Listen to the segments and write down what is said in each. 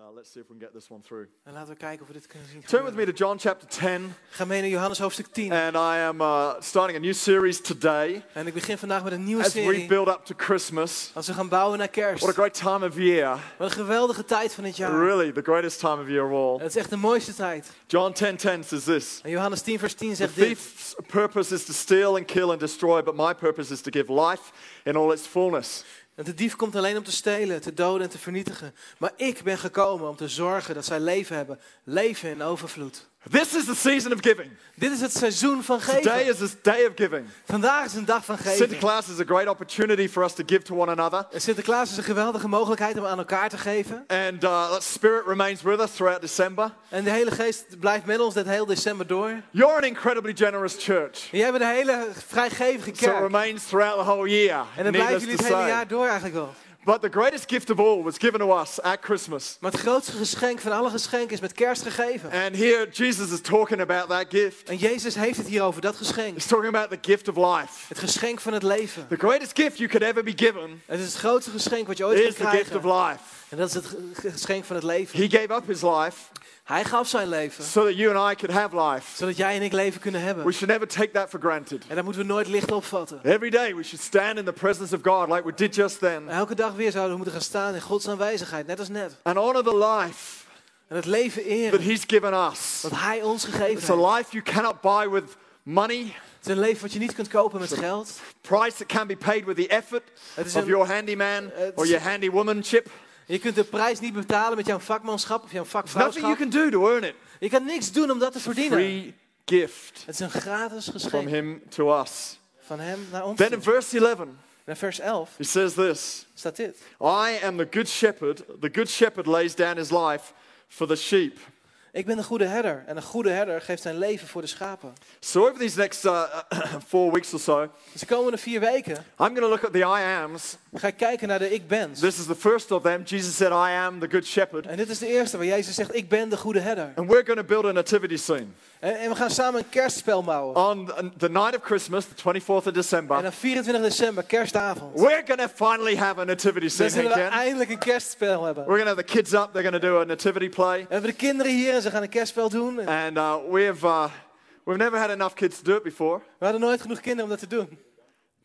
uh, let's see if we can get this one through. En laten we kijken of we dit kunnen zien. Turn with me to John chapter 10, Ga mee naar Johannes hoofdstuk 10. and I am uh, starting a new series today En ik begin vandaag met een nieuwe as we build up to Christmas. Als we gaan bouwen naar kerst. What a great time of year! Wat een geweldige tijd van het jaar. Really, the greatest time of year of all. Het is echt de mooiste tijd. John 10:10 says this: En Johannes 10 vers 10 The zegt dit. thief's purpose is to steal and kill and destroy, but my purpose is to give life in all its fullness. Dat de dief komt alleen om te stelen, te doden en te vernietigen. Maar ik ben gekomen om te zorgen dat zij leven hebben. Leven in overvloed. This is the season of giving. Dit is het seizoen van Today geven. is this day of giving. Vandaag is een dag van geven. Sinterklaas is a great opportunity for us to give to one another. En Sinterklaas is een geweldige mogelijkheid om aan elkaar te geven. And uh, that spirit remains with us throughout December. En de hele geest blijft met ons dit heel december door. You're an incredibly generous church. En jij bent een hele vrijgevige So it kerk. remains throughout the whole year. En dan blijven needless jullie het hele jaar door eigenlijk wel. But the greatest gift of all was given to us at Christmas. Maar het grootste geschenk van alle geschenken is met kerst gegeven. And here Jesus is talking about that gift. En Jezus heeft het hier over dat geschenk. He's talking about the gift of life. Het geschenk van het leven. The greatest gift you could ever be given Het is het grootste geschenk wat je ooit is kunt the gift of krijgen. life. En dat is het ge- geschenk van het leven. He gave up his life Hij gaf zijn leven. so that you and I could have life. Zodat jij en ik leven kunnen We hebben. should never take that for granted. En dat moeten we nooit licht opvatten. Every day we should stand in the presence of God like we did just then Elke dag weer zouden we moeten gaan staan in Gods aanwezigheid. Net als net. and honor the life En het leven that. He's given us. Wat Hij ons gegeven It's a heeft. life you cannot buy with money, Het is een leven wat je niet kunt kopen met geld. price that can be paid with the effort of your handyman it's- or your handywomanship. Je kunt de prijs niet betalen met jouw vakmanschap of jouw nothing you vakvrouwschap. can do to earn it. Je kan niks doen om dat te verdienen. Free gift Het is een gratis from geschenk Him to us. van hem naar ons. Then in verse 11, En vers 11 He says this staat dit. I am the good shepherd. The good shepherd lays down his life for the sheep. Ik ben de goede herder. En een goede herder geeft zijn leven voor de schapen. So, over these next uh, four weeks or so, Dus de komende vier weken I'm going to look at the I ams. ga ik kijken naar de ik ben's. This is the first of them. Jesus said, I am the good shepherd. En dit is de eerste waar Jezus zegt, ik ben de goede herder. And we're going to build a nativity scene. En, en we gaan samen een kerstspel bouwen. On the night of Christmas, the 24th of En December, dan 24 december, kerstavond. we're going to finally have a nativity scene zullen we again. eindelijk een kerstspel hebben. We're going to have the kids up. They're going to do a nativity play. We hebben de kinderen hier en ze gaan een kerstspel doen. And uh, we've, uh, we've never had enough kids to do it before. We hadden nooit genoeg kinderen om dat te doen.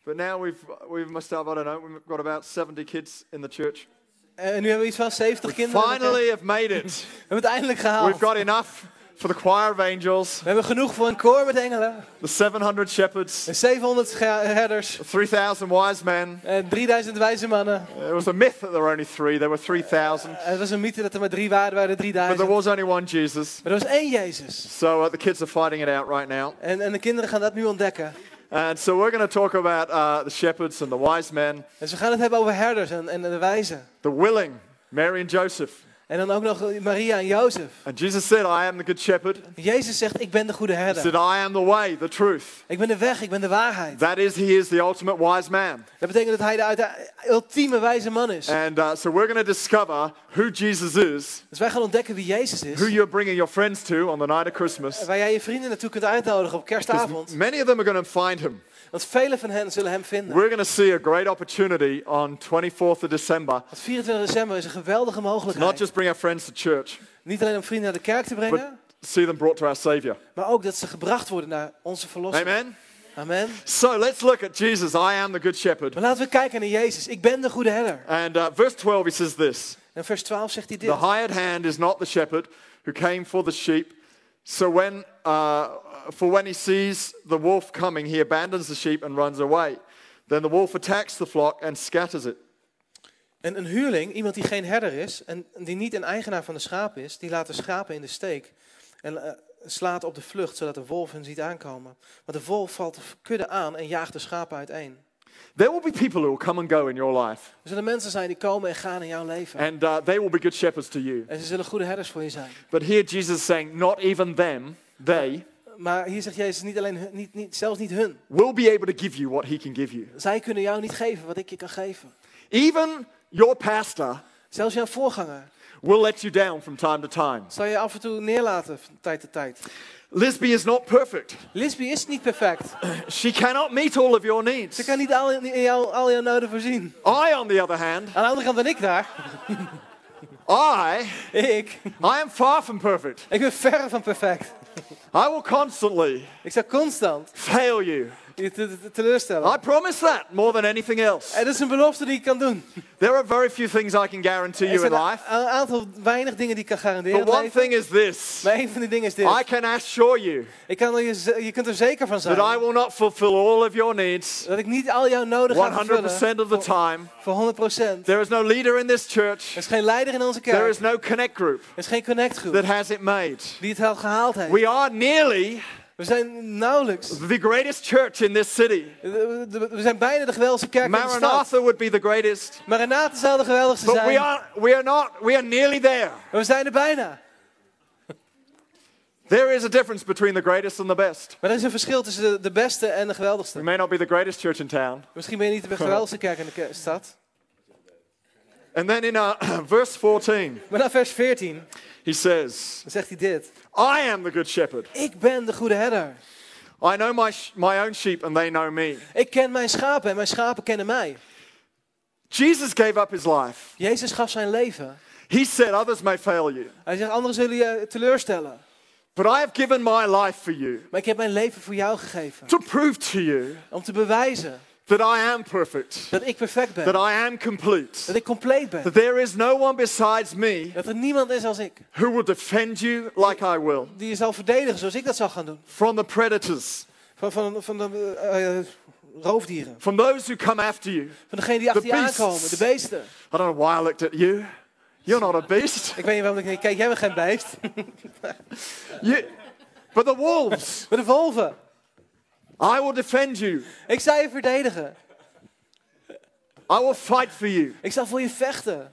But now we've, we must have, I don't know, we've got about 70 kids in the church. En nu hebben we iets van 70 kinderen. Finally have made it. We hebben het eindelijk gehaald. We've got enough for the choir of angels, We hebben genoeg voor een koor met engelen. the 700 shepherds, En 700 ge- herders. 3,000 wise men. En 3000 wijze mannen. It was a myth that there were only three. There were 3,000. En Het was een mythe dat er maar drie waren, waren er But 3000. there was only one Jesus. Maar er was één Jezus. So uh, the kids are fighting it out right now. En, en de kinderen gaan dat nu ontdekken. And so we're going to talk about uh, the shepherds and the wise men, Dus we gaan het hebben over herders en, en de wijzen. the willing, Mary and Joseph. En dan ook nog Maria en Jozef. And Jesus said, I am the good shepherd. Jezus zegt, ik ben de goede He herder. said, I am the way, the truth. Ik ben de weg, ik ben de waarheid. That is, he is the ultimate wise man. Dat betekent dat hij de, de ultieme wijze man is. And uh, so we're going to discover who Jesus is, Dus wij gaan ontdekken wie Jezus who is. you're bringing your friends to on the night of Christmas. Waar jij je vrienden naartoe kunt uitnodigen op kerstavond. many of them are going to find him. Want vele van hen zullen hem vinden. We're going to see a great opportunity on 24th of December. Want 24 december is een geweldige Not mogelijkheid. just bring our friends to church, Niet alleen om vrienden naar de kerk te but brengen. see them brought to our Savior. Maar ook dat ze gebracht worden naar onze verlossing. Amen. Amen. So let's look at Jesus. I am the good shepherd. Maar laten we kijken naar Jezus. Ik ben de goede herder. And uh, verse 12, he says this En vers 12 zegt hij dit. The hired hand is not the shepherd who came for the sheep. So when, uh, for when he sees the wolf coming, he abandons the sheep and runs away. Then the wolf attacks the flock and scatters it. En een huurling, iemand die geen herder is en die niet een eigenaar van de schapen is, die laat de schapen in de steek en eh, slaat op de vlucht zodat de wolf hen ziet aankomen. Want de wolf valt de kudde aan en jaagt de schapen uiteen. There will be people who will come and go in your life, Er zullen mensen zijn die komen en gaan in jouw leven. and uh, they will be good shepherds to you. En ze zullen goede herders voor je zijn. But here Jesus is saying, not even them, they Maar hier zegt Jezus niet alleen hun, niet, niet, zelfs niet hun. will be able to give you what he can give you. Zij kunnen jou niet geven wat ik je kan geven. Even your pastor Zelfs jouw voorganger will let you down from time to time. zal je af en toe neerlaten van tijd tot tijd. Lisby is not perfect. Lisby is niet perfect. She cannot meet all of your needs. Ze kan niet al, al jouw noden voorzien. I, on the other hand, Aan de andere kant ben ik daar. I, Ik, I am far from perfect. ik ben verre van perfect. I will constantly Ik zou constant fail you. Je te- te- teleurstellen. I promise that more than anything else. En dat is een belofte die ik kan doen. There are very few things I can guarantee you in life. een aantal weinig dingen die ik kan garanderen. But one thing is this Maar een van die dingen is dit. I can assure you Ik kan er je, je kunt er zeker van zijn that I will not fulfill all of your needs dat ik niet al jouw noden ga vervullen 100% of the time. voor 100%. There is no leader in this church, Er is geen leider in onze there kerk. is no connect group Er is geen connectgroep that has it made. die het al gehaald heeft. We are nearly We zijn nauwelijks. the greatest church in this city. We we zijn bijna de geweldigste kerk in de stad. Maranatha would be the greatest, Maranatha zou de geweldigste but we zijn. are, we are not, we are nearly there. Maar we zijn er bijna. There is a difference between the greatest and the best. Maar er is een verschil tussen de, de beste en de We geweldigste. may not be the greatest church in town. Misschien ben je niet de geweldigste kerk in de stad. And then in uh, verse 14, Maar na vers 14 he says, dan zegt hij dit. I am the good shepherd. Ik ben de goede herder. I know my, sh- my own sheep and they know me. Ik ken mijn schapen en mijn schapen kennen mij. Jesus gave up his life. Jezus gaf zijn leven. He said, Others may fail you, Hij zegt, anderen zullen je teleurstellen. but I have given my life for you Maar ik heb mijn leven voor jou gegeven. to prove to you Om te bewijzen that I am perfect, dat ik perfect that ben. I am complete, Dat ik compleet ben. that there is no one besides me Dat er niemand is als ik. who will defend you like I will Die je zal verdedigen zoals ik dat zal gaan doen. from the predators, Van, van, van de eh, roofdieren. from those who come after you. Van degenen die achter je aankomen. De beesten. I don't know why I looked at you. You're not a beast. Ik weet niet waarom ik kijk, jij bent geen beest. You, but the wolves, Maar de wolven. I will defend you. Ik zal je verdedigen. I will fight for you. Ik zal voor je vechten.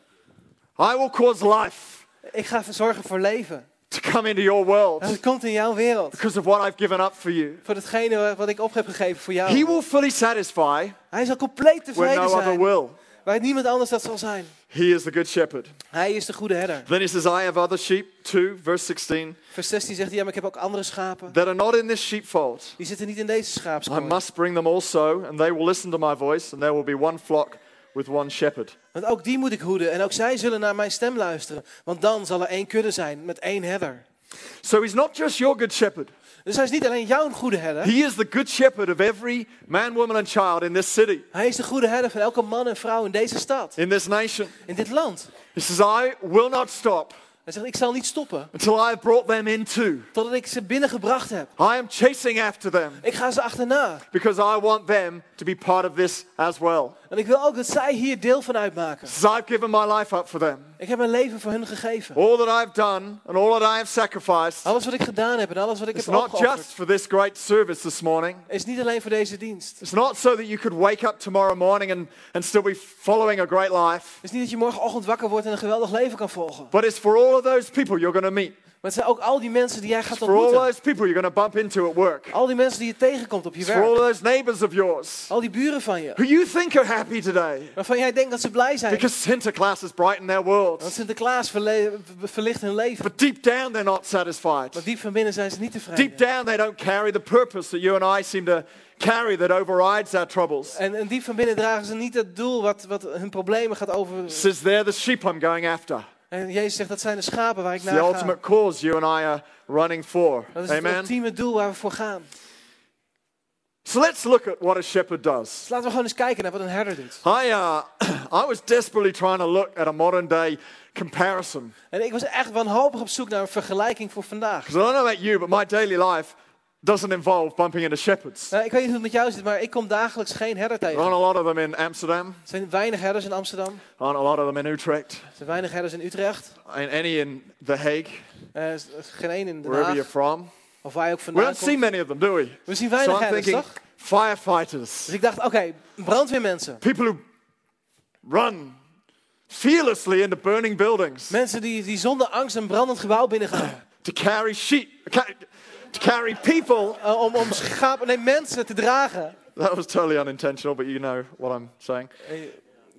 I will cause life Ik ga zorgen voor leven. to come into your world het komt in jouw wereld. because of what I've given up for you. Voor hetgene wat ik op heb gegeven voor jou. He will fully satisfy Hij zal compleet where tevreden no other zijn. will. Waar niemand anders dat zal zijn. He is the good shepherd. Hij is de goede herder. Then he says, I have other sheep too, verse 16, Vers 16 zegt hij, ja, maar ik heb ook andere schapen. that are not in this sheepfold. Die zitten niet in deze I schaapskooi. must bring them also, and they will listen to my voice, and there will be one flock with one shepherd. Want ook die moet ik hoeden. En ook zij zullen naar mijn stem luisteren. Want dan zal er één kudde zijn met één herder. So he's not just your good shepherd. Dus hij is niet alleen jouw goede herder. He is the good shepherd of every man, woman, and child in this city, Hij is de goede herder van elke man en vrouw in deze stad. in this nation. In dit land. He says, I will not stop Hij zegt, ik zal niet stoppen. until I brought them into. Totdat ik ze binnengebracht heb. I am chasing after them Ik ga ze achterna. because I want them to be part of this as well. En ik wil ook dat zij hier deel van uitmaken. Says, I've given my life up for them. Ik heb mijn leven voor hun gegeven. All that I've done and all that I have sacrificed Alles wat ik gedaan heb en alles wat ik It's heb not opgeofferd. just for this great service this morning. Is niet alleen voor deze dienst. It's not so that you could wake up tomorrow morning and, and still be following a great life. Het is niet dat je morgenochtend wakker wordt en een geweldig leven kan volgen. But it's for all of those people you're going to meet. Maar het zijn ook al die mensen die jij gaat For all ontmoeten. those people you're going to bump into at work. Al die mensen die je tegenkomt op je It's for all werk. those neighbors of yours Al die buren van je. who you think are happy today Waarvan jij denkt dat ze blij zijn. because Sinterklaas has brightened their Want world. Sinterklaas verle- verlicht hun leven. But deep down, they're not satisfied. Maar diep van binnen zijn ze niet Deep tevreden. down, they don't carry the purpose that you and I seem to carry that overrides our troubles. En, en diep van binnen dragen ze niet het doel wat, wat hun problemen gaat over. Says they're the sheep I'm going after. En Jezus zegt dat zijn de schapen waar ik the naar ga. ultimate cause you and I are running for. Dat is het Amen. ultieme doel waar we voor gaan. So let's look at what a shepherd does. Dus laten we gewoon eens kijken naar wat een herder doet. I, uh, I was desperately trying to look at a modern day comparison. En ik was echt wanhopig op zoek naar een vergelijking voor vandaag. Because I don't know about you, but my daily life doesn't involve bumping into shepherds. Nou, ik weet niet hoe het met jou zit, maar ik kom dagelijks geen herder There tegen. aren't a lot of them in Amsterdam, Er zijn weinig herders in Amsterdam. there aren't a lot of them in Utrecht, Er zijn weinig herders in Utrecht. and any in The Hague, is geen één in Den wherever you're Haag. from. Of waar je ook We vandaan don't see many of them, do we? We zien So weinig I'm herders, toch? firefighters, Dus ik dacht, oké, brandweermensen. people who run fearlessly into burning buildings Mensen die, die zonder angst een brandend gebouw binnengaan. to carry sheep, to carry people. Eh, om, om schapen, nee, mensen te dragen. That was totally unintentional, but you know what I'm saying. Eh,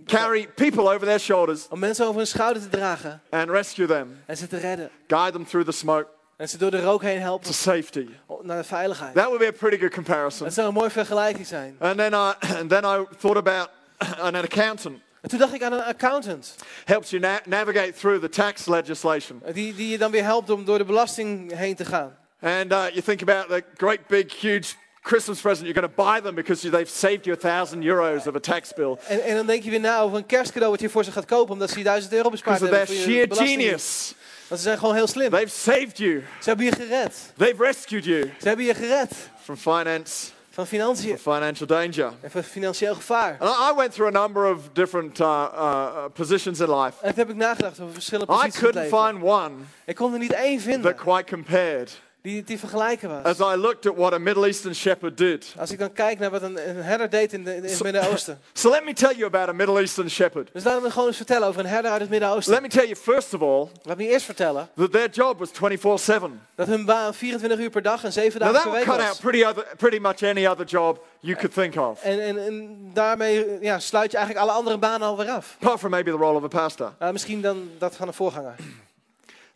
Carry people over their shoulders Om mensen over hun schouder te dragen and rescue them, en ze te redden. guide them through the smoke En ze door de rook heen to helpen safety. naar de veiligheid. That would be a pretty good comparison. Dat zou een mooie vergelijking zijn. And then I, and then I thought about an accountant. En toen dacht ik aan een accountant. Helps you na- navigate through the tax legislation. Die, die je dan weer helpt om door de belasting heen te gaan. And uh, you think about the great big huge Christmas present you're going to buy them because they've saved you a thousand euros of a tax bill. En, en dan denk je weer na over een kerstcadeau wat je voor ze gaat kopen. Omdat ze je 1000 euro bespaard hebben. je sheer genius. Want ze zijn gewoon heel slim. They've saved you. Ze hebben je gered. They've rescued you Ze hebben je gered from finance, van financiën from financial danger. en van financieel gevaar. And I I went through a number of different uh, uh, positions in life. En toen heb ik nagedacht over verschillende I posities in het couldn't find one Ik kon er niet één vinden that quite compared. Die, die vergelijken was. As I looked at what a Middle Eastern shepherd did. Als ik dan kijk naar wat een, een herder deed in, de, in het Midden-Oosten. So let me tell you about a Middle Eastern shepherd. Dus laten we gewoon eens vertellen over een herder uit het Midden-Oosten. Let me tell you, first of all, Laat me eerst vertellen that their job was 24 7. dat hun baan 24 uur per dag en 7 Now, dagen that per would week cut out was. pretty, other, pretty much any other job you could think of, En, en, en daarmee ja, sluit je eigenlijk alle andere banen alweer af. apart from maybe the role of a pastor. Uh, misschien dan dat van een voorganger.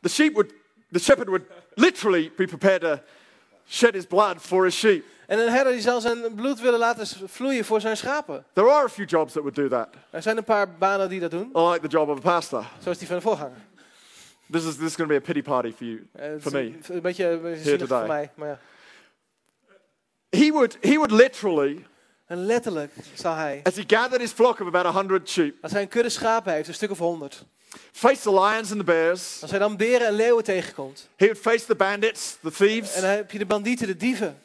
The sheep would, the shepherd would literally be prepared to shed his blood for his sheep. En een herder die zal zijn bloed willen laten vloeien voor zijn schapen. There are a few jobs that would do that, Er zijn een paar banen die dat doen, like the job of a pastor. zoals die van de voorganger. This is, this is going to be a pity party for you, Eh, for me. een, beetje, een beetje today. voor mij. Maar ja. He would, he would literally, En letterlijk zal hij, as he gathered his flock of about 100 sheep, als hij een kudde schapen heeft, een stuk of honderd. Face the lions and the bears. Als hij dan beren en leeuwen tegenkomt. He would face the bandits, the thieves, En dan heb je de bandieten, de dieven.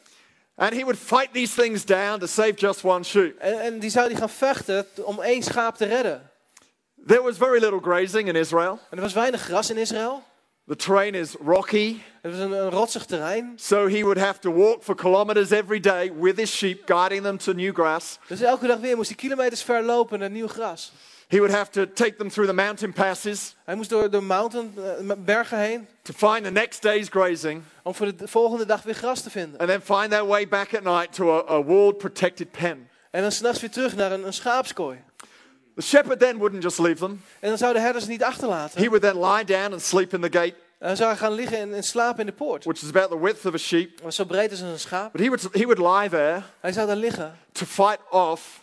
and he would fight these things down to save just one sheep. En, en die zou die gaan vechten om één schaap te redden. There was very little grazing in Israel. En er was weinig gras in Israël. The terrain is rocky, Het was een, een rotsig terrein. so he would have to walk for kilometers every day with his sheep, guiding them to new grass. Dus elke dag weer moest hij kilometers ver lopen naar nieuw gras. He would have to take them through the mountain passes Hij moest door de mountain, eh, bergen heen to find the next day's grazing, om voor de volgende dag weer gras te vinden. and then find their way back at night to a, a walled, protected pen. En dan s'nachts weer terug naar een, een schaapskooi. The shepherd then wouldn't just leave them. En dan zouden de herders niet achterlaten. He would then lie down and sleep in the gate, En dan zou hij gaan liggen en, en slapen in de poort. which is about the width of a sheep. Was zo breed als een schaap. But he would, he would lie there Hij zou daar liggen to fight off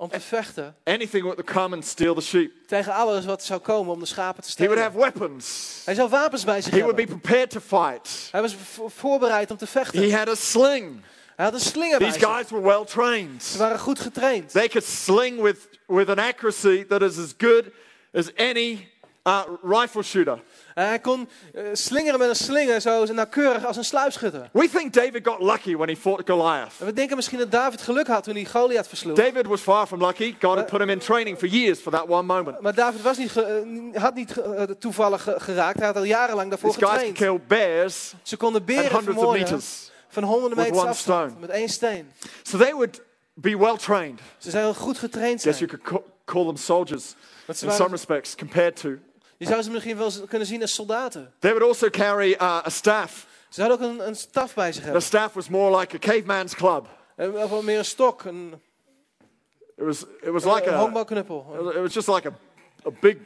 om te vechten anything would come and steal the sheep. tegen alles wat zou komen om de schapen te He would stelen. have weapons. Hij zou wapens bij zich He would be hebben. prepared to fight. Hij was vo- voorbereid om te vechten. He had a sling. Hij had een slinger bij These zich. guys were well trained. Ze waren goed getraind. They could sling with, with an accuracy that is as good as any uh, rifle shooter. Hij kon eh, slingeren met een slinger zo nauwkeurig als een sluipschutter. We think David got lucky when he fought Goliath. En we denken misschien dat David geluk had toen hij Goliath versloeg. David was far from lucky. God had put him in training for years for that one moment. Maar David was niet eh, had niet eh, toevallig ge- geraakt. Hij had al jarenlang daarvoor These guys getraind. kill bears Ze konden beren vermoorden van honderden meters afstand met één steen. So they would be well trained. Ze zijn goed getraind. Guess you could ca- call them soldiers in some respects compared to. Je zou ze misschien wel kunnen zien als soldaten. They would also carry uh, a staff. Ze hadden ook een, een staf bij zich The hebben. staff was more like a caveman's club. Of wel meer een stok, een, It was, it was like een a, it was just like a, a big,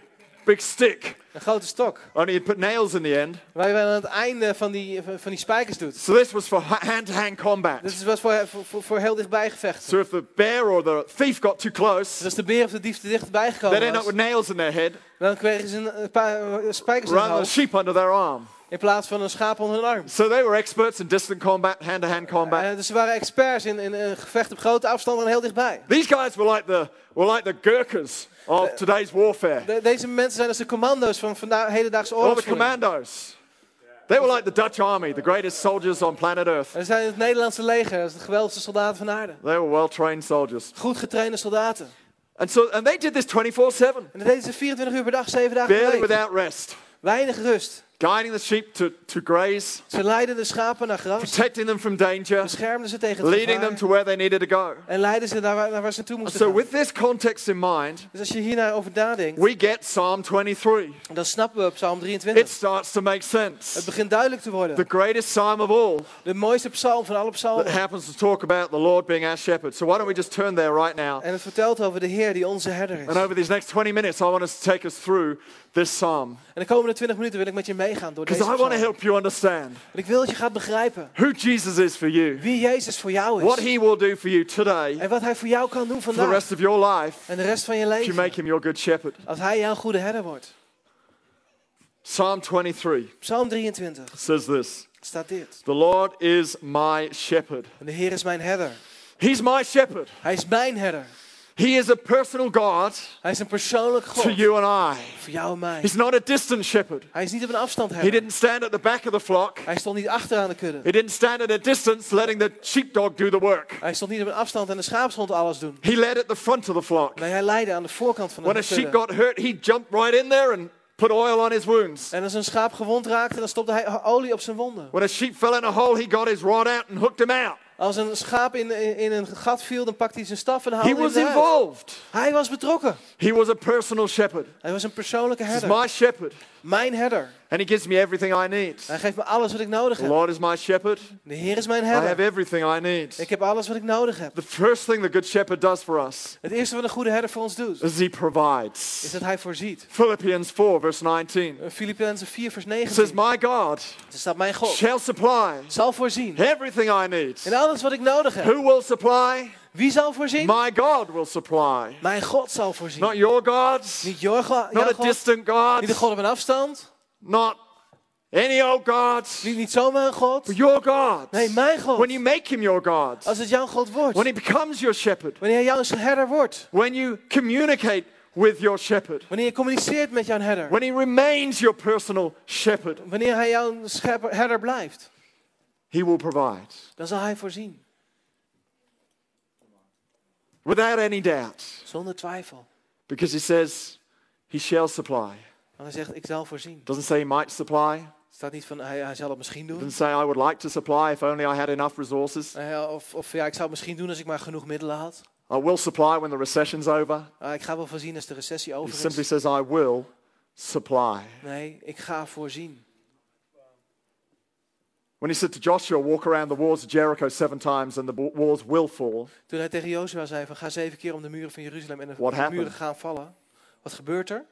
big stick. Een grote stok. Only you'd put nails in the end. Waar je aan het einde van die, van die spijkers doet. So this was for ha- hand-to-hand combat. Dit is wat voor, voor, voor, heel dichtbij gevechten. So if the bear or the thief got too Dus close, als de beer of de dief te dichtbij gekomen end up was, with nails in their head dan kregen ze een, paar eh, spijkers in hun hoofd. sheep under their arm. In plaats van een schaap onder hun arm. So they were experts in distant combat, hand-to-hand combat. Eh, dus ze waren experts in, in, in gevecht op grote afstand en heel dichtbij. These guys were like the, were like the Gurkhas of today's warfare. De- deze mensen zijn als de commando's van vandaag hedendaagse Or the oorlogsvoering. commandos. They were like the Dutch army, the greatest soldiers on planet Earth. En ze zijn het Nederlandse leger, de geweldigste soldaten van aarde. They were well-trained soldiers. Goed getrainde soldaten. And so, and they did this 24-7, En dat deden ze 24 uur per dag, 7 dagen per barely week. without rest, Weinig rust. Guiding the sheep to, to graze, Ze leidden de schapen naar gras. protecting them from danger, Beschermden ze tegen het leading them to where they needed to go. En leidden ze naar waar, naar waar ze toe moesten So, gaan. with this context in mind, Dus als je hier naar over nadenkt, we get Psalm 23. dan snappen we Psalm 23. It starts to make Het sense. begint duidelijk te The worden. greatest psalm of all De mooiste psalm van alle that psalmen. happens to talk about the Lord being our shepherd. So, why don't we just turn there right now? En het vertelt over de Heer die onze herder is. And over these next 20 minutes, I want us to take us through this psalm. En de komende 20 minuten wil ik met je meegaan meegaan door deze Because I want to help you understand Want ik wil dat je gaat begrijpen who Jesus is for you, wie Jezus voor jou what is. he will do for you today, En wat hij voor jou kan doen for the vandaag. rest of your life, En de rest van je if you leven. make him your good shepherd. Als hij jouw goede herder wordt. Psalm 23 Psalm 23 says this staat dit. The Lord is my shepherd. En de Heer is mijn herder. He's my shepherd. Hij is mijn herder. He is a personal God Hij is een persoonlijk to you and I. Voor jou en mij. He's not a distant shepherd. Hij is niet op een afstand He didn't stand at the back of the flock. Hij stond niet achteraan de kudde. He didn't stand at a distance letting the sheepdog do the work. Hij stond niet op een afstand en de schaapshond alles doen. He led at the front of the flock. Nee, hij leidde aan de voorkant van When de a sheep got hurt, he jumped right in there and put oil on his wounds. En als een schaap gewond raakte, dan stopte hij olie op zijn wonden. When a sheep fell in a hole, he got his rod out and hooked him out. Als een schaap in, in, in een gat viel, dan pakte hij zijn staf en He haalde hem was eruit. involved. Hij was betrokken. He was a personal shepherd. Hij was een persoonlijke This is herder. my shepherd. Mijn herder. And he gives me everything I need. Hij geeft me alles wat ik nodig The heb. Lord is my shepherd. De Heer is mijn I have herder. everything I need. Ik heb alles wat ik nodig heb. The first thing the good shepherd does for us Het eerste wat een goede herder voor ons doet, is he is provides. dat hij voorziet. Philippians 4, verse 19 Uh, Filippenzen 4 vers says, 19. My God Er staat mijn God shall supply zal voorzien. everything I need. In alles wat ik nodig heb. Who will supply? Wie zal voorzien? My God will supply. Mijn God zal voorzien. Not your gods, Niet jouw God, not a God, distant God, niet de God op een afstand, not any old gods, niet, niet zomaar een God. but your God. Nee, mijn When you make him your God, Als het jouw God wordt. when he becomes your shepherd, Wanneer hij jouw herder wordt. when you communicate with your shepherd, Wanneer je communiceert met jouw herder. when he remains your personal shepherd, Wanneer hij jouw herder blijft. he will provide Dan zal hij voorzien. Without any doubt Zonder twijfel. because he says he shall supply. Want hij zegt, ik zal voorzien. Doesn't say he might supply, staat niet van, hij, hij zal het misschien doen. doesn't say I would like to supply if only I had enough resources. Eh, Of, of ja, ik zou het misschien doen als ik maar genoeg middelen had. I will supply when the recession's over. Ah, ik ga wel voorzien als de recessie He over simply is. says I will supply. Nee, ik ga voorzien. When he said to Joshua, walk around the walls of Jericho seven times and the wa- walls will fall, Toen hij tegen Jozua zei van ga zeven keer om de muren van Jeruzalem en de What de happened? muren gaan vallen. Wat gebeurt er?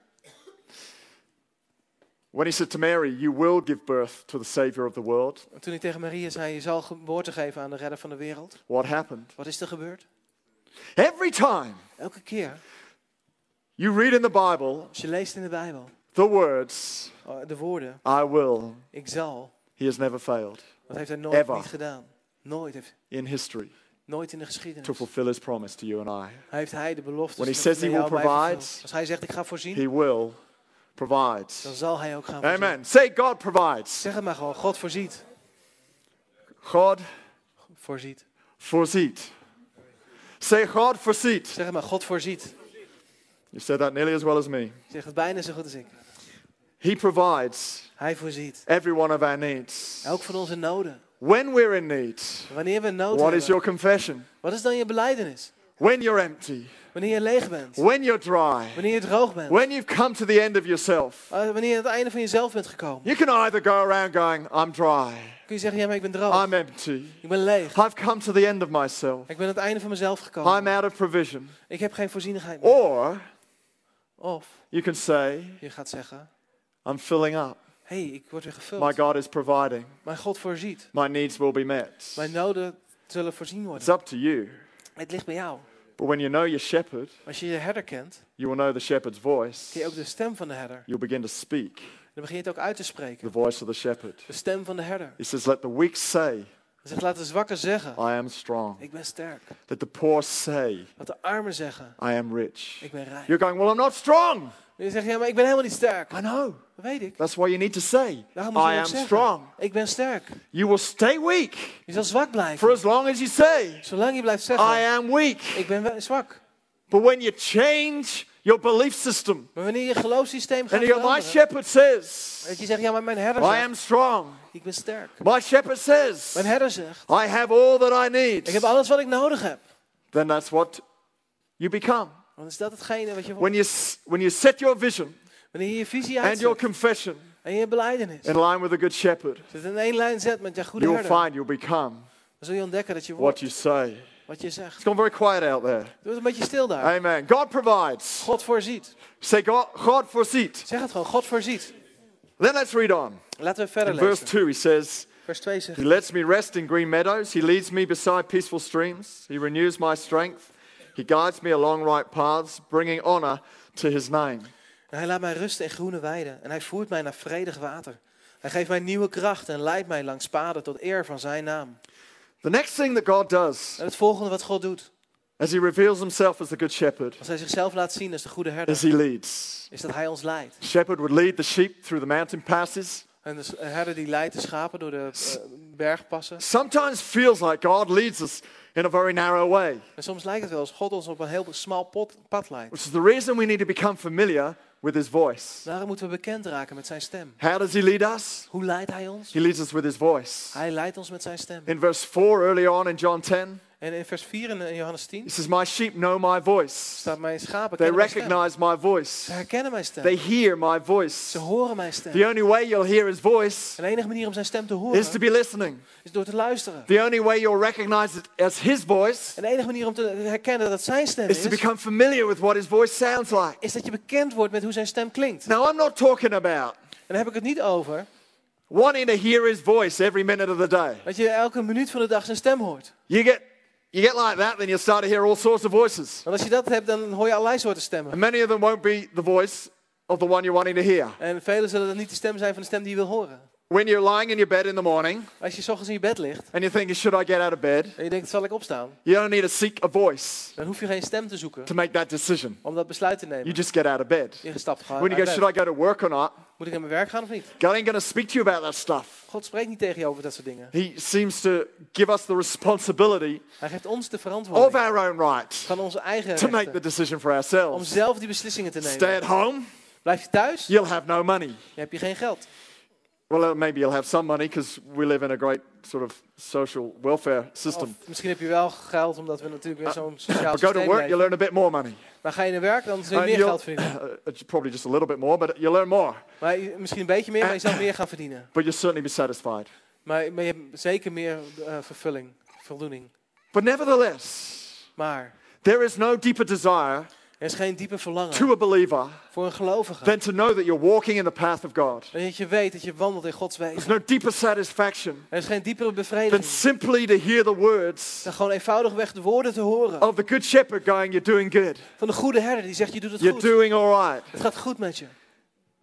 when he said to Mary, you will give birth to the Savior of the world, Toen hij tegen Maria zei je zal geboorte geven aan de redder van de wereld. what happened? Wat is er gebeurd? Every time Elke keer you read in the Bible als je leest in de Bijbel the words, oh, de woorden I will, ik zal. He has never failed Dat heeft hij nooit Ever. niet gedaan. Nooit, heeft, in history nooit in de to geschiedenis. fulfill his promise to you and I. Hij heeft hij de belofte. When he says he will provide, Als hij zegt ik ga voorzien, He will dan provide. zal hij ook gaan voorzien. Amen. Say, God provides. Zeg het maar gewoon. God voorziet. God Voorziet. voorziet. Say, God voorziet. Zeg het maar. God voorziet. You said that nearly as well as me. Zeg het bijna zo goed als ik. He provides Hij voorziet. every one of our needs. Elk van onze noden. When we're in need, Wanneer we nood what hebben. is your confession? Wat is dan je beleidenis? When you're empty, Wanneer je leeg bent. when you're dry, Wanneer je droog bent. when you've come to the end of yourself, Uh, Wanneer je aan het einde van jezelf bent gekomen. you can either go around going, I'm dry, Kun je zeggen, ja maar ik ben droog. I'm empty, Ik ben leeg. I've come to the end of myself, Ik ben aan het einde van mezelf I'm gekomen. out of provision. Ik heb geen voorzienigheid meer. Or Of you can say, je gaat zeggen, I'm filling up. hey, ik word weer My gevuld. God is providing. Mijn God voorziet. My needs will be met. Mijn noden zullen voorzien It's worden. up to you. Het ligt bij jou. But when you know your shepherd, Als je je herder kent, you will know the shepherd's voice. ken je ook de stem van de herder. You'll begin to speak Dan begin je het ook uit te the spreken. voice of the shepherd. De stem van de herder. He says, Let the weak say, Hij zegt, laat de zwakken zeggen, I am strong. ik ben sterk. Let the poor say, Laat de armen zeggen, I am rich. ik ben rijk. You're going, Well, I'm not strong. En je zegt, ja maar ik ben helemaal niet sterk. I know. Dat weet ik. That's why you need to say, Daarom I moet je ook am zeggen, strong. ik ben sterk. You will stay weak Je zal zwak for blijven. as long as you say, Zolang je blijft I zeggen, am weak. ik ben zwak. But when you change your belief system Maar wanneer je geloofssysteem gaat and you go, My shepherd says, dat je zegt, ja maar mijn herder I zegt, am strong. ik ben sterk. My shepherd says, Mijn herder zegt, I have all that I need. ik heb alles wat ik nodig heb. Then that's what you become. Want is dat hetgene wat je When you, when you set your vision Wanneer je je visie and your uitzet confession en je beleidenis, in line with the good shepherd, zit in één lijn zet met je goede you'll herder, find you'll become dan zul je ontdekken dat je what wordt you say. Wat je zegt. It's gone very quiet out there. Doe het een beetje stil daar. Amen. God provides. God voorziet. Say, God, God voorziet. Zeg het gewoon, God voorziet. Then let's read on. Laten we verder In verse lezen. 2, he says, Vers 2 zegt, He lets me rest in green meadows. He leads me beside peaceful streams. He renews my strength. He guides me along right paths, bringing honor to his name. En hij laat mij rusten in groene weiden en hij voert mij naar vredig water. Hij geeft mij nieuwe kracht en leidt mij langs paden tot eer van zijn naam. The next thing that God does En het volgende wat God doet, as he reveals himself as the good shepherd als hij zichzelf laat zien als de goede herder, is he leads. is dat hij ons leidt. Shepherd would lead the sheep through the mountain passes. En de herder die leidt de schapen door de eh, bergpassen. Sometimes feels like God leads us in a very narrow way, En soms lijkt het wel alsof God ons op een heel smal pad leidt. which is the reason we need to become familiar with his voice. Daarom moeten we bekend raken met zijn stem. How does he lead us? Hoe leidt hij ons? He leads us with his voice. Hij leidt ons met zijn stem. In verse 4, early on in John 10, En in vers 4 in Johannes 10 he says, My sheep know my voice. staat mijn schapen They recognize my voice. Ze herkennen mijn stem. They hear my Ze voice. horen mijn stem. The only way you'll hear his voice En de enige manier om zijn stem te is to horen be listening. is door te luisteren. The only way you'll recognize it as his voice En de enige manier om te herkennen dat het zijn stem is to is, become familiar with what his voice sounds like. is dat je bekend wordt met hoe zijn stem klinkt. Now, I'm not talking about En dan heb ik het niet over wanting to hear his voice every minute of the day. dat je elke minuut van de dag zijn stem hoort. You get, you get like that, then you'll start to hear all sorts of voices. Want als je dat hebt, dan hoor je allerlei soorten stemmen. And many of them won't be the voice of the one you're wanting to hear. En velen zullen dat niet de stem zijn van de stem die je wil horen. When you're lying in your bed in the morning Als je ochtends in je bed ligt and you're thinking, should I get out of bed? en je denkt, zal ik opstaan? You don't need to seek a voice Dan hoef je geen stem te zoeken to make that decision. om dat besluit te You nemen. just get out of bed. Je stapt gewoon When you go, should. I go to work or not? Moet ik naar mijn werk gaan of niet? God ain't to speak to you about that stuff. God spreekt niet tegen je over dat soort dingen. He seems to give us the responsibility Hij geeft ons de of verantwoording our own right van onze eigen to make the decision for Om ourselves. zelf die beslissingen te Stay nemen. at home, Blijf je thuis, you'll have no money. dan heb je geen geld. Well, uh, maybe you'll have some money because we live in a great sort of social welfare system. Of misschien heb je wel geld, omdat we natuurlijk weer zo'n sociaal But go to systeem work, you learn a bit more money. Maar ga je naar werk, dan zul je And meer geld verdienen. uh, probably just a little bit more, but you learn more. Maar je- misschien een beetje meer, maar je zal meer gaan verdienen. But you'll certainly be satisfied. Maar, maar je hebt zeker meer eh, vervulling, voldoening. But nevertheless, Maar there is no deeper desire er is geen diepe verlangen to a believer voor een gelovige. than to know that you're walking in the path of God. Dat je weet dat je wandelt in Gods There's wegen. no deeper satisfaction Er is geen diepere than bevrediging simply to hear the words dan gewoon eenvoudigweg de woorden te horen. of the good shepherd going, You're doing good. Van de goede herder die zegt, je doet het You're goed. doing all right. Het gaat goed met je.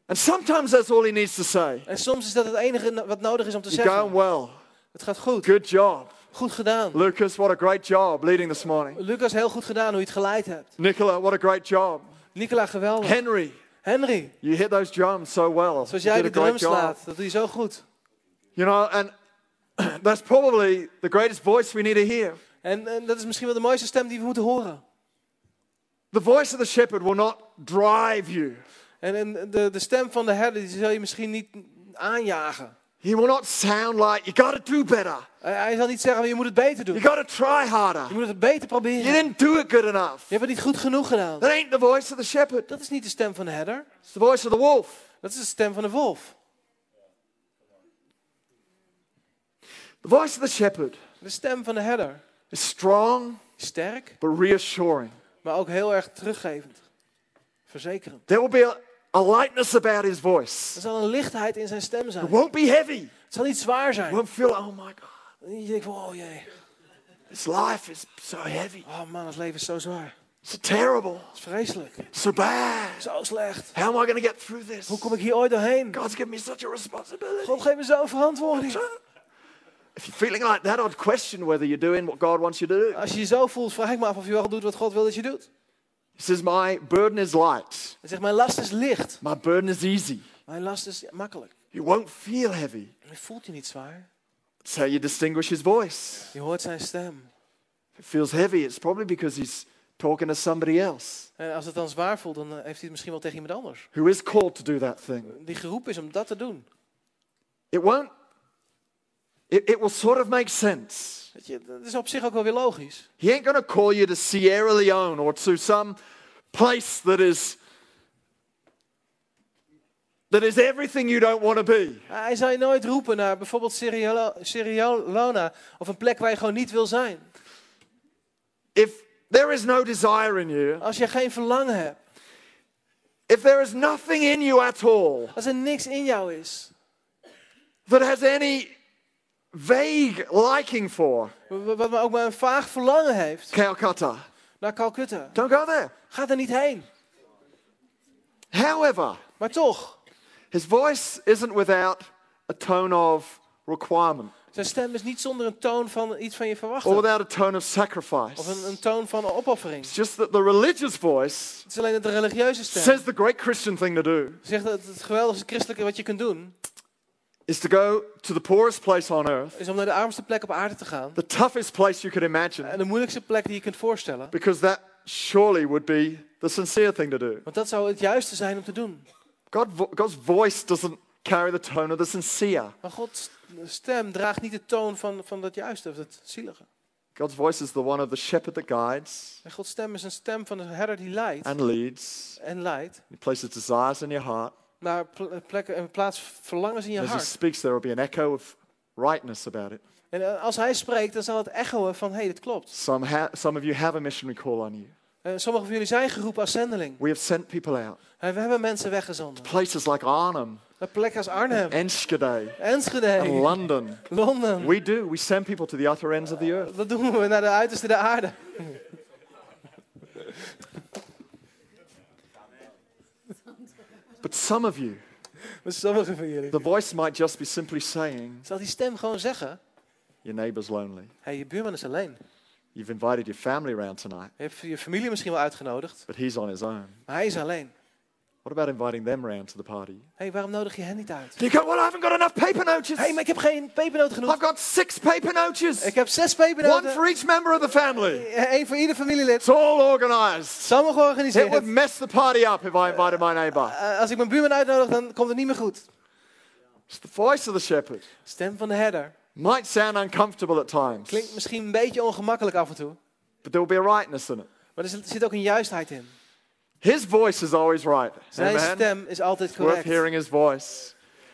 And sometimes that's all he needs to say. En soms is dat het enige wat nodig is om te You're going zeggen. well. Het gaat goed. Good job. Goed gedaan. Lucas, what a great job leading this morning. Lucas, heel goed gedaan hoe je het geleid hebt. Nicola, what a great job. Nicola, geweldig. Henry, Henry, you hit those drums so well. zoals jij de did a great drum job. slaat, dat doe je zo goed. You know, and that's probably the greatest voice we need to hear. En, en dat is misschien wel de mooiste stem die we moeten horen. The voice of the shepherd will not drive you. En, en de, de stem van de herder die zal je misschien niet aanjagen. He will not sound like you got to do better. Hij, zal niet zeggen, je moet het beter doen. You got to try harder. Je moet het beter You proberen. didn't do it good enough. Je hebt het niet goed genoeg gedaan. That ain't the voice of the shepherd. Dat is niet de stem van de herder. It's the voice of the wolf. Dat is de stem van de wolf. The voice of the shepherd De stem van de herder. is strong Sterk, but reassuring. maar ook heel erg teruggevend. Verzekerend. There will be a, a lightness about his voice. Er zal een lichtheid in zijn stem It zijn. won't be heavy. Het zal niet zwaar It zijn. won't feel, oh my God, Je denkt van, oh jee. this life is so heavy. Oh man, het leven is zo zwaar. So terrible. Het is vreselijk. So bad. Zo slecht. How am I going to get through this? Hoe kom ik hier ooit doorheen? God's given me such a responsibility. God geeft me zo'n verantwoording. If you're feeling like that, I'd question whether you're doing what God wants you to do. Als je je zo voelt, vraag ik me af of je wel doet wat God wil dat je doet. He says, My burden is light. Hij zegt, mijn last is licht. My burden is easy. Mijn last is makkelijk. You won't feel heavy. Je voelt je niet zwaar. That's how you distinguish his voice. Je hoort zijn stem. If it feels heavy, it's probably because he's talking to somebody else En als het dan zwaar voelt, dan eh, heeft hij het misschien wel tegen iemand anders. who is called to do that thing. Die geroepen is om dat te doen. It won't, it, it will sort of make sense. Weet je, dat is op zich ook wel weer logisch. He ain't to call you to Sierra Leone or to some place that is that is everything you don't want to be. Hij zou je nooit roepen naar bijvoorbeeld Sierra Sierra Leone of een plek waar je gewoon niet wil zijn. If there is no desire in you, Als je geen verlangen hebt, If there is nothing in you at all Als er niks in jou is, that has any vague liking for wa- wat maar ook maar een vaag verlangen heeft Calcutta, naar Calcutta, don't go there. ga er niet heen. However, Maar toch, his voice isn't without a tone of requirement zijn stem is niet zonder een toon van iets van je or verwachten. without a tone of sacrifice. Of een, een toon van opoffering. It's just that the religious voice Het is alleen de religieuze stem. says the great Christian thing to do Zegt dat het geweldigste christelijke wat je kunt doen, is to go to the poorest place on earth, is om naar de armste plek op aarde te gaan. the toughest place you could imagine, En de moeilijkste plek die je kunt voorstellen. because that surely would be the sincere thing to do. Want dat zou het juiste zijn om te doen. God, God's voice doesn't carry the tone of the sincere. Maar Gods stem draagt niet de toon van, van dat juiste of het zielige. God's voice is the one of the shepherd that guides En Gods stem is een stem van een herder die leidt and leads. en leidt He places desires in your heart. Naar pl- plekken en plaats verlangens in je As he hart. speaks, there will be an echo of rightness about it. En eh, als hij spreekt, dan zal het echoen van, hé, hey, dit klopt. Some, ha- some of you have a missionary call on you. En sommigen van jullie zijn geroepen als zendeling. We have sent people out. En we hebben mensen weggezonden. Places like Arnhem, Naar plekken als Arnhem, Enschede, and Enschede, London. Londen. We do. We send people to the utter ends of the earth. Dat doen we naar de uiterste der aarde. But some of you, Met sommigen van jullie. the voice might just be simply saying, Zal die stem gewoon zeggen, Your neighbor's lonely. hey, je buurman is alleen. You've invited your family around tonight, Je hebt je familie misschien wel uitgenodigd, but he's on his own. maar hij is alleen. What about inviting them round to the party? Hey, waarom nodig je hen niet uit? You go, Well, I haven't got enough paper notes. Hé, hey, maar ik heb geen pepernoten genoeg. I've got six paper notes. Ik heb zes One pepernoten. for each member of the family. Eén voor ieder familielid. It's all organized. Samen It would georganiseerd. mess the party up if I invited my neighbor. Eh, als ik mijn buurman uitnodig, dan komt het niet meer goed. It's the voice of the shepherd. Stem van de herder. Might sound uncomfortable at times, Klinkt misschien een beetje ongemakkelijk af en toe. but there will be a rightness in it. Maar er zit ook een juistheid in. His voice is always right. Zijn Amen. stem is altijd It's worth correct. hearing his voice.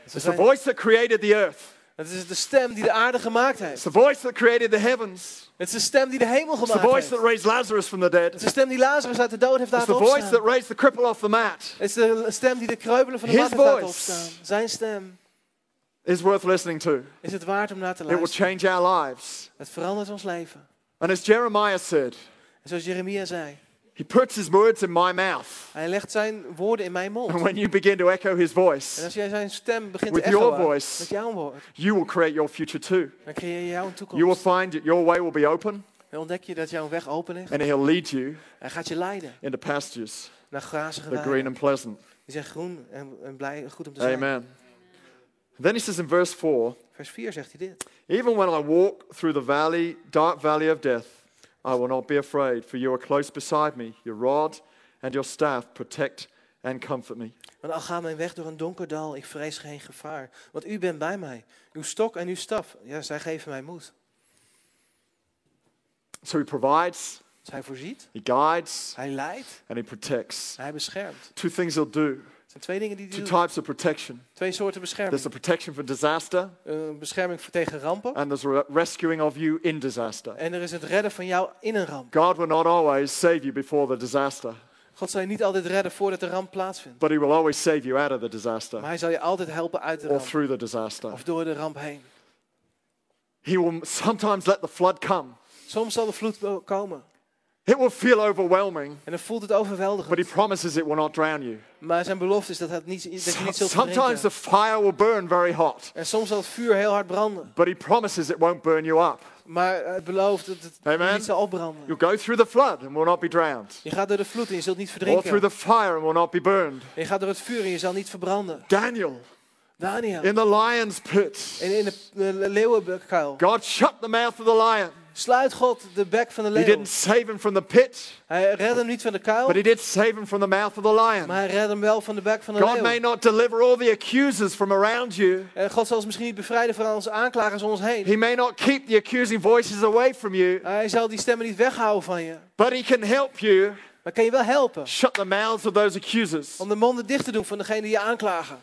Het It's the voice that created the earth. het is de stem die de aarde gemaakt It's heeft. the voice that created the heavens. Het is de stem die de hemel It's the gemaakt voice heeft. that raised Lazarus from the Het dead. is de stem die Lazarus uit de dood heeft It's laten the voice opstaan. that raised the cripple off the mat. Het is de stem die de kreupelen van de mat heeft laten voice. opstaan. Zijn stem Is worth listening to. is het waard om naar te It will luisteren. change our lives. Het verandert ons leven. And as Jeremiah said, En zoals Jeremia zei, he puts his words in my mouth. hij legt zijn woorden in mijn mond. And when you begin to echo his En voice, als jij zijn stem begint With te your echoen voice. met jouw woord, you will create your future too. dan creëer je jouw You will toekomst. find that your way will be open Dan ontdek je dat jouw weg open ligt. and he'll lead you Hij gaat je leiden into pastures naar grazige are green and pleasant. Die zijn groen en, en blij, goed om te zijn. Amen. Then he says in verse 4 Vers 4 zegt hij dit. Even when I walk through the valley, dark valley of death, I will not be afraid, for you are close beside me. Your rod and your staff protect and comfort me. Want al gaat mijn weg door een donker dal, ik vrees geen gevaar. Want u bent bij mij. Uw stok en uw staf, ja, zij geven mij moed. So he provides, Dus hij voorziet, he guides, hij leidt, and he protects. hij beschermt. Two things he'll do, zijn twee dingen die hij two doet. types of protection. Twee soorten bescherming. There's a protection for disaster, Een bescherming voor tegen rampen. and there's re- rescuing of you in disaster. En er is het redden van jou in een ramp. God will not always save you before the disaster, God zal je niet altijd redden voordat de ramp plaatsvindt. but he will always save you out of the Maar disaster hij zal je altijd helpen uit de or ramp. through the disaster. Of door de ramp heen. He will sometimes let the flood come. Soms zal de vloed komen. It will feel overwhelming, En dan voelt het but overweldigend. he promises it will not drown you. Maar zijn belofte is dat, het niet, dat je niet zult Sometimes verdrinken. the fire will burn very hot, En soms zal het vuur heel hard branden. but he promises it won't burn you up. Maar het belooft dat het Amen. niet zal opbranden. You'll go through the flood and will not be drowned, Je gaat door de vloed en je zult niet or through verdrinken. the fire and will not be burned. Je gaat door het vuur en je zal niet verbranden. Daniel, Daniel, in the lion's pit, in, in de leeuwenkuil. God shut the mouth of the lion. Sluit God de bek van de He leeuw. didn't save him from the pit, Hij redde hem niet van de kuil, but he did save him from the mouth of the lion. maar hij redde hem wel van de bek van de God may leeuw. not deliver all the accusers from around you. En God zal ons misschien niet bevrijden van onze aanklagers om ons heen. He may not keep the accusing voices away from you, Hij zal die stemmen niet weghouden van je. but he can help you Maar kan je wel helpen shut the mouths of those accusers om de monden dicht te doen van degene die je aanklagen.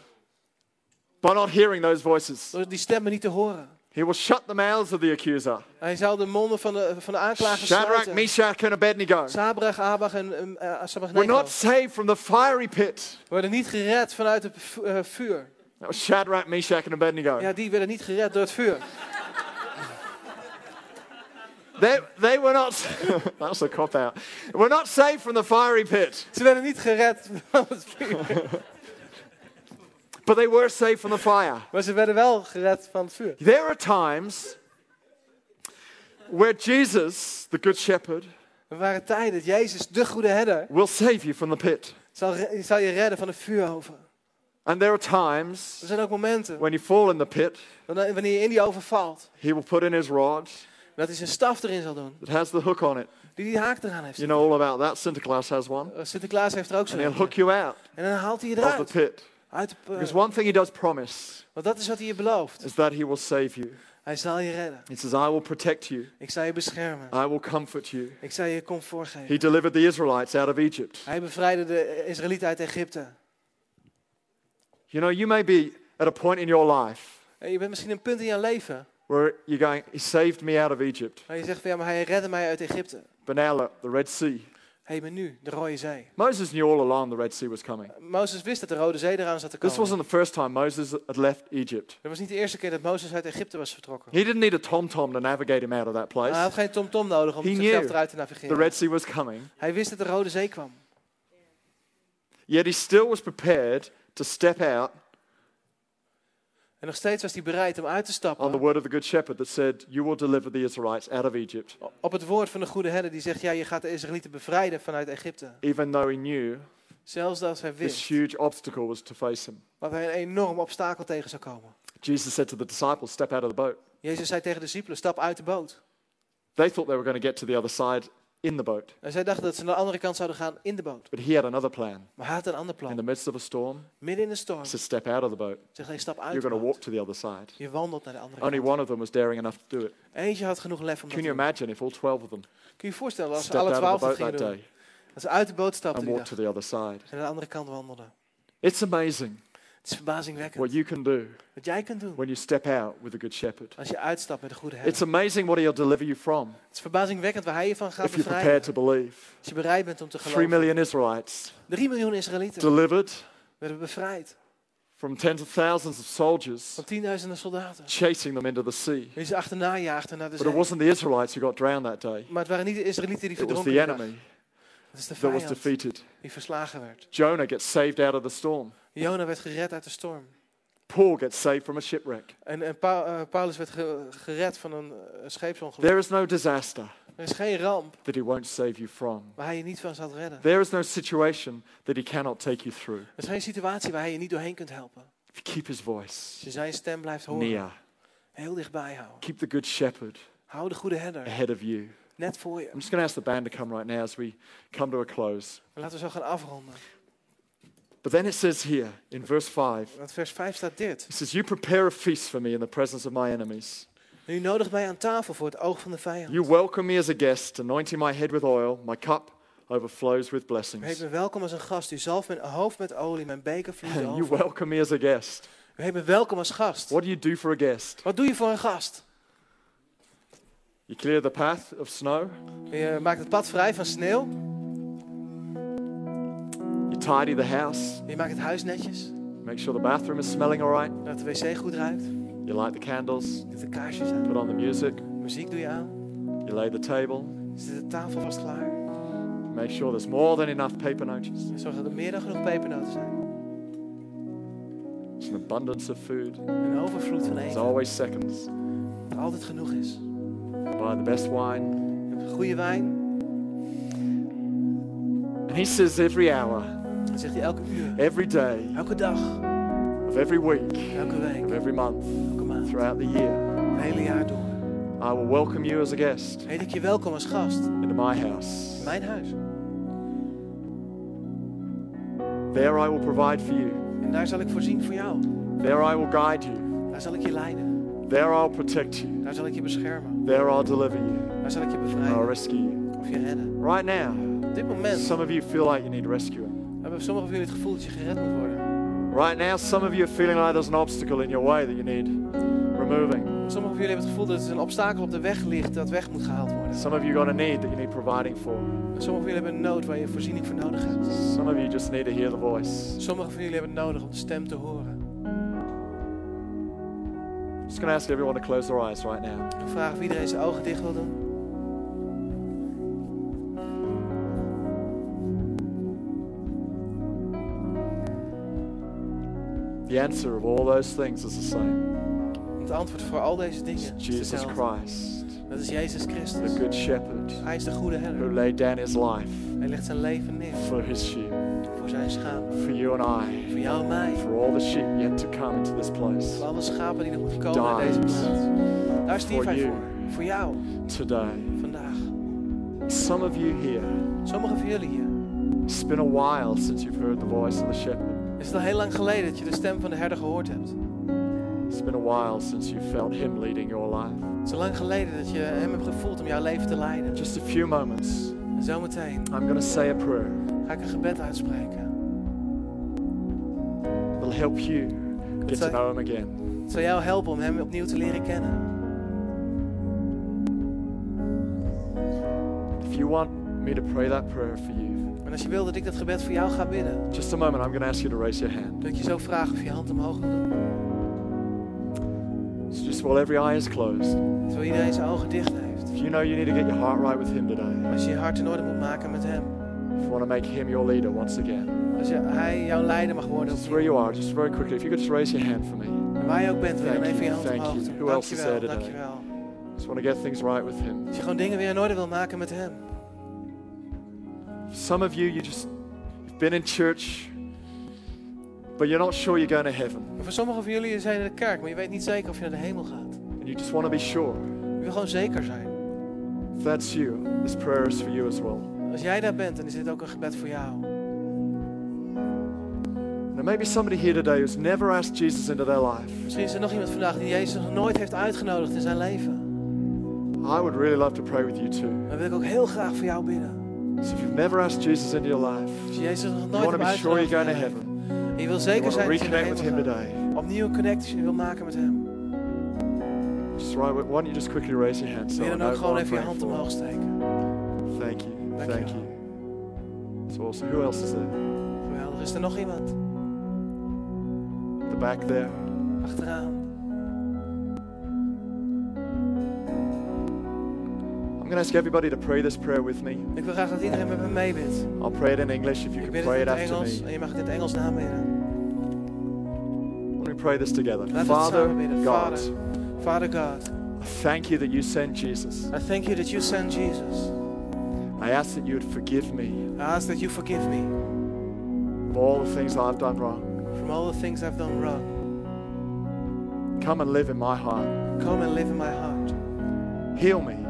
by not hearing those voices. Door die stemmen niet te horen. He will shut the mouths of the accuser. Hij zal de monden van de, van de aanklagers Shadrach. Meshach, and Abednego. Sabrach, Abach en uh, We're not saved from the fiery pit. worden niet gered vanuit het eh, vuur. Shadrach, Meshach, and Abednego. Ja, die werden niet gered door het vuur. They, they were not, that was a cop out. We're not saved from the fiery pit, Ze werden niet gered van het vuur. But they were saved from the fire. Maar ze werden wel gered van het vuur. There are times where Jesus, the Good Shepherd, Er waren tijden dat Jezus, de goede herder, will save you from the pit. zal, zal je redden van de vuuroven. And there are times Er zijn ook momenten when you fall in the pit, wanneer je in die oven valt, he will put in his rod dat hij zijn staf erin zal doen, that has the hook on it. die die haak eraan heeft. You know all about that. Sinterklaas has one. Uh, Sinterklaas heeft er ook And zo'n. he'll hook you out En dan haalt hij je of the eruit. pit. Uit Because one thing he does promise want dat is wat hij je belooft. is that he will save you. Hij zal je redden. He says, I will protect you. Ik zal je beschermen. I will comfort you. Ik zal je comfort geven. He delivered the Israelites out of Egypt. Hij bevrijdde de Israëlieten uit Egypte. You know, you may be at a point in your life En je bent misschien een punt in je leven where you're going, He saved me out of Egypt. waar je zegt van ja, maar hij redde mij uit Egypte. But now look, the Red Sea. Hé, maar nu, de Rode Zee. Moses knew all along the Red Sea was coming. Mozes wist dat de Rode Zee eraan zat te This komen. wasn't the first time Moses had left Egypt. Dat was niet de eerste keer dat Mozes uit Egypte was vertrokken. He didn't need a tom tom to navigate him out of that Hij had place. geen tom-tom nodig om zichzelf eruit te The navigeren. Red Sea was coming. Hij wist dat de Rode Zee kwam. Yet he still was prepared to step out En nog steeds was hij bereid om uit te on the stappen word of the Good Shepherd that said, You will deliver the Israelites out of Egypt. op het woord van de goede herder die zegt, ja, je gaat de Israëlieten bevrijden vanuit Egypte. Even though he knew Zelfs als hij this wist huge obstacle was to face him. dat hij een enorm obstakel tegen zou komen. Jesus said to the disciples, Step out of the boat. Jezus zei tegen de discipelen, stap uit de boot. They thought they were going to get to the other side in the boat. En zij dachten dat ze naar de andere kant zouden gaan in de boot. But he had another plan. Maar hij had een ander In the plan. midst of a storm, Midden in de storm said, Step out of the boat. zegt hij, stap uit You're going to walk to the other side. Je wandelt naar de andere Only kant. one of them was daring enough to do it. Eentje had genoeg lef om Can you imagine if all 12 of them Kun je voorstellen als alle out of twaalf the dat boat gingen doen? Dat ze uit de boot stapten and walked to the other side? en naar de andere kant wandelden. It's amazing Het is verbazingwekkend. what you can do Wat jij kunt doen when you step out with a good shepherd. als je uitstapt met de goede It's herder. amazing what he'll deliver you from Het is verbazingwekkend waar hij je van gaat if you're prepared bevrijden. to believe. Als je bereid bent om te geloven. million Israelites 3 miljoen Israëlieten delivered werden bevrijd from tens of thousands of soldiers van tienduizenden soldaten. chasing them into the sea. Die ze achterna jaagden naar de But it wasn't the Israelites who got drowned that day. Maar het waren niet de Israëlieten die It was verdronken the enemy Het is de that was vijand defeated. die verslagen werd. Jonah gets saved out of the storm. Jona werd gered uit de storm. Paul gets saved from a shipwreck. En, en Pa- eh, Paulus werd ge- gered van een eh, scheepsongeluk. There is no disaster Er is geen ramp that he won't save you from. waar hij je niet van zal redden. There is no situation that he cannot take you through. Er is geen situatie waar hij je niet doorheen kunt helpen. If you keep his Als voice je zijn stem blijft horen, near, heel dichtbij houden. keep the good shepherd Hou de goede herder ahead of you. net voor je. I'm just going to ask the band to come right now as we come to a close. Laten we zo gaan afronden. But then it says here in verse 5, Want vers 5 staat dit. it says, You prepare a feast for me in the presence of my enemies. U nodigt mij aan tafel voor het oog van de vijand. You welcome me as a guest, anointing my head with oil. My cup overflows with U heet blessings. me welkom als een gast. U zalft mijn hoofd met olie. Mijn beker vloeit You over. welcome me as a guest. U heet me welkom als gast. What do you do for a guest? Wat doe je voor een gast? You clear the path of snow. Je maakt het pad vrij van sneeuw. Tidy the house. Je maakt het huis netjes. Make sure the bathroom is smelling all right. Dat de wc goed ruikt. You light the candles. Je de kaarsjes aan. Put on the music. Muziek doe je aan. You lay the table. Zit de tafel vast klaar. Make sure there's more than enough paper notes. Zorg dat er meer dan genoeg pepernoten zijn. There's an abundance of food. Een overvloed van There's eten. always seconds. Dat altijd genoeg is. Buy the best wine. Je hebt goede wijn. And he says every hour, Zegt hij elke uur. every day Elke dag. of every week, Elke week. of every month, Elke maand. throughout the year, Het hele jaar door. I will welcome you as a guest Heet ik je welkom als gast. into my house. In mijn huis. There I will provide for you. En daar zal ik voorzien voor jou. There I will guide you. Daar zal ik je leiden. There I'll protect you. Daar zal ik je beschermen. There I'll deliver you. Daar zal ik je And I'll rescue you. Of je redden. Right now, Op dit moment some of you feel like you need rescuing. Hebben sommigen van jullie het gevoel dat je gered moet worden. Right now, some of you are feeling like there's an obstacle in your way that you need removing. Sommigen van jullie hebben het gevoel dat er een obstakel op de weg ligt dat weg moet gehaald worden. Some of you got a need that you need providing for. Sommigen van jullie hebben een nood waar je voorziening voor nodig hebt. Some of you just need to hear the voice. Sommigen van jullie hebben het nodig om de stem te horen. Just going to ask everyone to close their eyes right now. Ik vraag of iedereen zijn ogen dicht wil doen. The answer of all those things is the same. Het antwoord voor al deze dingen is Jesus. Christ, Dat is Jezus the Good Shepherd, Hij is de goede who laid down his life Hij legt zijn leven neer for his sheep, voor zijn schapen. for you and I, Voor jou en mij. for all the sheep yet to come into this place Voor alle schapen die nog moeten komen naar deze plaats. Daar stierf hij For you. voor. Voor jou. today. Vandaag. Some of you here, Sommigen van jullie hier. it's been a while since you've heard the voice of the shepherd. Is het al heel lang geleden dat je de stem van de herder gehoord hebt? It's been a while since you felt him leading your life. Het is al lang geleden dat je hem hebt gevoeld om jouw leven te leiden. Just a few moments, En zometeen I'm going to say a prayer ga ik een gebed uitspreken. that'll help you get to know him again. Het zal jou helpen om hem opnieuw te leren kennen. If you want me to pray that prayer for you, En als je wil dat ik dat gebed voor jou ga bidden, just a moment, I'm going to ask you to raise your hand. wil ik je zo vragen of je je hand omhoog wil doen. So just while every eye is closed, Terwijl iedereen zijn ogen dicht heeft. if you know you need to get your heart right with him today, Als je je hart in orde moet maken met hem. if you want to make him your leader once again, Als je, hij jouw leider mag worden. just where you are, just very quickly, if you could just raise your hand for me. En waar je ook bent, wil je dan Thank even je you, hand thank omhoog you. doen. Who else is Dankjewel, there today? dankjewel. Just want to get things right with him. Als je gewoon dingen weer in orde wil maken met hem. Some of you, you just you've been in church, but you're not sure you're going to heaven, voor sommigen van jullie zijn in de kerk, maar je weet niet zeker of je naar de hemel gaat. and you just want to be sure. Je wil gewoon zeker zijn. If that's you, this prayer is for you as well. Als jij daar bent, dan is dit ook een gebed voor jou. There may be somebody here today who's never asked Jesus into their life. Misschien is er nog iemand vandaag die Jezus nog nooit heeft uitgenodigd in zijn leven. I would really love to pray with you too. Dan wil ik ook heel graag voor jou bidden. So if you've never asked Jesus into your life, Als je Jezus nog you nooit want to hebt be sure you're uitgenodigd going in to je heaven, En je wil you zeker want to zijn dat je naar reconnect with hemel him gaat. today, Opnieuw een connectie wil maken met hem. just right, why don't you just quickly raise your hand so Wil I je dan know ook gewoon who I'm even je hand omhoog steken. Thank you, Thank thank you. you. It's awesome. Who else is there? Geweldig. Is er nog iemand? The back there. Achteraan. Going to ask everybody to pray this prayer with me. Ik wil graag dat iedereen met me meebidt. I'll pray it in English if you Ik can bid pray het it in het after Engels me. en je mag het in het Engels nabidden. Let me pray this together. Laten we het Father samen bidden. God, Vader, Father God, I thank you that you sent Jesus. I thank you that you sent Jesus. I ask that you would forgive me I ask that you forgive me of all the things I've done wrong. from all the things I've done wrong. Come and live in my heart. Come and live in my heart. Heal me.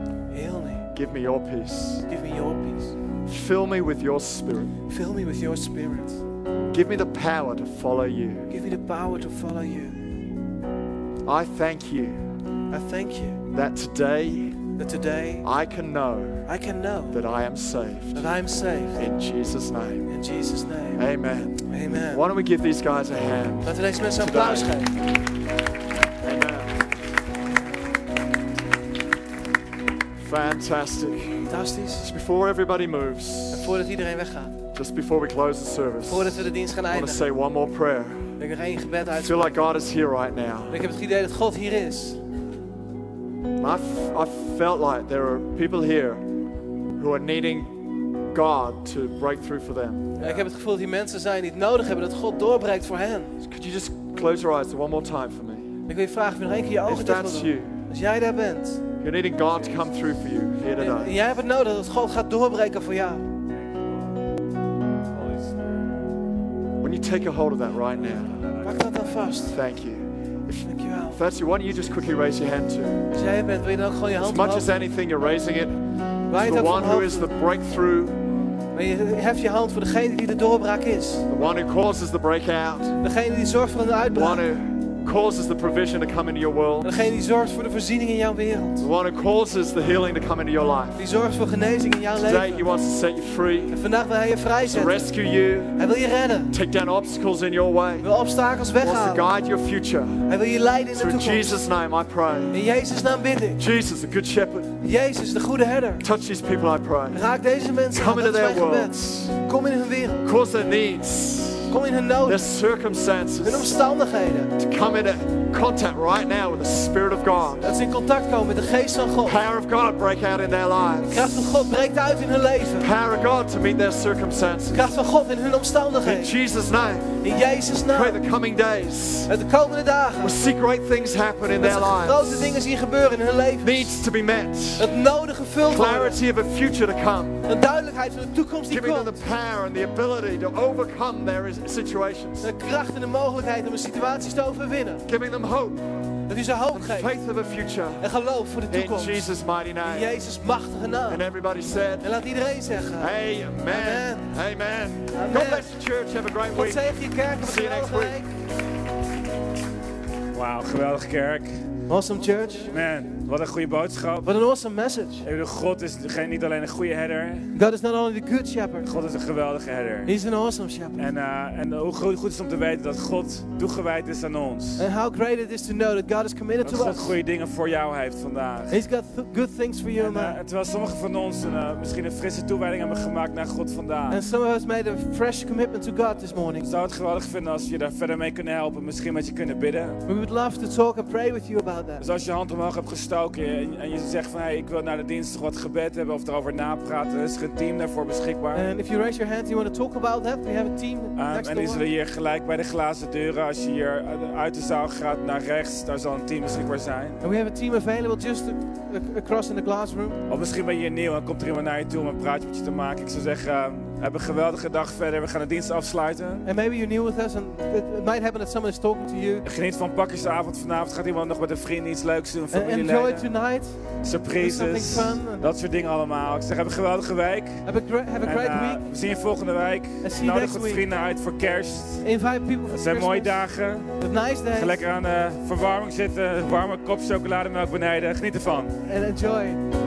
Give me your peace. Give me your peace. Fill me with your spirit. Fill me with your spirit. Give me the power to follow you. Give me the power to follow you. I thank you I thank you that today that today I can know I can know that I am saved. that I'm saved. In Jesus' name. In Jesus' name. Amen. Amen. Why don't we give these guys a hand? Laten we deze mensen een applaus geven. Fantastic. Fantastisch. Just before everybody moves, En voordat iedereen weggaat, just before we close the service, voordat we de dienst gaan I want to eindigen, say one more prayer. wil ik nog één gebed I feel like God is here right now. Ik heb het idee dat God hier is. I, I felt like there are people here who are needing God to break through for them. Ik heb het gevoel dat hier mensen zijn die het nodig hebben dat God doorbreekt voor hen. Could you just close your eyes one more time for me? Ik wil je vragen of je nog één keer je ogen dicht Als jij daar bent, you're needing God to come through for you here today. jij hebt het nodig dat God gaat doorbreken voor jou. When you take a hold of that right now, Pak dat dan vast. thank you. If, Dankjewel. if that's you, why don't you just quickly raise your hand too? Als jij bent, wil je dan gewoon je As hand much omhoog as anything, you're raising it. The one who is the breakthrough, Maar je heft je hand voor degene die de doorbraak is. the one who causes the breakout, Degene die zorgt voor een uitbraak. Causes the provision to come into your world. Degene die zorgt voor de voorziening in jouw wereld. The one who causes the healing to come into your life. Die zorgt voor genezing in jouw Today, He leven. wants to set you free, En vandaag wil hij je to vrijzetten. rescue you, Hij wil je redden. take down obstacles in your way. Hij wil obstakels He wants to weghalen. guide your future. Hij wil je leiden in de So in toekomst. Jesus' name, I pray. In Jezus' naam bid ik. Jesus, the good shepherd, Jezus, de goede herder. touch these people, I pray. Raak deze mensen aan. Come into their worlds. Kom in hun wereld. Cause their needs, Kom in hun their nood. Hun circumstances omstandigheden. to come into contact right now with the Spirit of God. Dat ze in contact komen met de geest van God. Power of God break out in their lives. Kracht van God breekt uit in hun leven. Power of God to meet their circumstances. Kracht van God in hun In omstandigheden. Jesus' name, In Jezus' pray naam. the coming days de komende dagen. will see great things happen in their ze grote lives. dingen zien gebeuren in hun leven. Needs to be met. Het nodige gevuld worden. Clarity of a future to come. Een duidelijkheid van de toekomst die Giving them komt. the power and the ability to overcome their situations. De kracht en de mogelijkheid om hun situaties te overwinnen. Giving them hope Dat u ze hoop geeft. faith of a future. En geloof voor de In toekomst. Jesus' mighty In name. Jezus' machtige naam. And everybody said, En laat iedereen zeggen. Amen. Amen. Amen. Amen. God bless the church. Have a great God week. zegen je kerk. Een See you next week. Wauw, geweldige kerk. Awesome church. Man, wat een goede boodschap. What an awesome message. God is geen- niet alleen een goede herder, God is not only the good shepherd. God is een geweldige herder. He's an awesome shepherd. En, eh, en hoe goed goed is om te weten dat God toegewijd is aan ons. And how great it is to know that God is committed Dat to God us. goede dingen voor jou heeft vandaag. He's got th- good things for you En, and eh, terwijl sommigen van ons een, eh, misschien een frisse toewijding hebben gemaakt naar God vandaag. And some of us made a fresh commitment to God this morning. Zou het geweldig vinden als je daar verder mee kunnen helpen. Misschien met je kunnen bidden. We would love to talk and pray with you about that. Dus als je hand omhoog hebt gestoken en, en je zegt van hey, ik wil naar de dienst wat gebed hebben of erover napraten, er is er een team daarvoor beschikbaar. And if you raise your hand, you want to talk about that, we have a team Um, next en zullen door. hier gelijk bij de glazen deuren, als je hier uit de zaal gaat naar rechts, daar zal een team beschikbaar zijn. And we have a team available just across in the glass room. Of misschien ben je nieuw en komt er iemand naar je toe om een praatje met je te maken. Ik zou zeggen, um, heb een geweldige dag verder. We gaan de dienst afsluiten. And maybe you're new with us, and it, might happen that someone is talking to you. Geniet van pakjesavond vanavond. Gaat iemand nog met een vriend iets leuks doen? And enjoy tonight. surprises, dat soort dingen allemaal. Ik zeg, heb een geweldige week. Have a, gra- have a En, great eh, week. we zien je volgende week. Nodig wat vrienden uit voor kerst. Invite people Het zijn mooie dagen. Have nice days. Ga lekker aan de verwarming zitten. Warme kop chocolademelk beneden. Geniet ervan. And enjoy.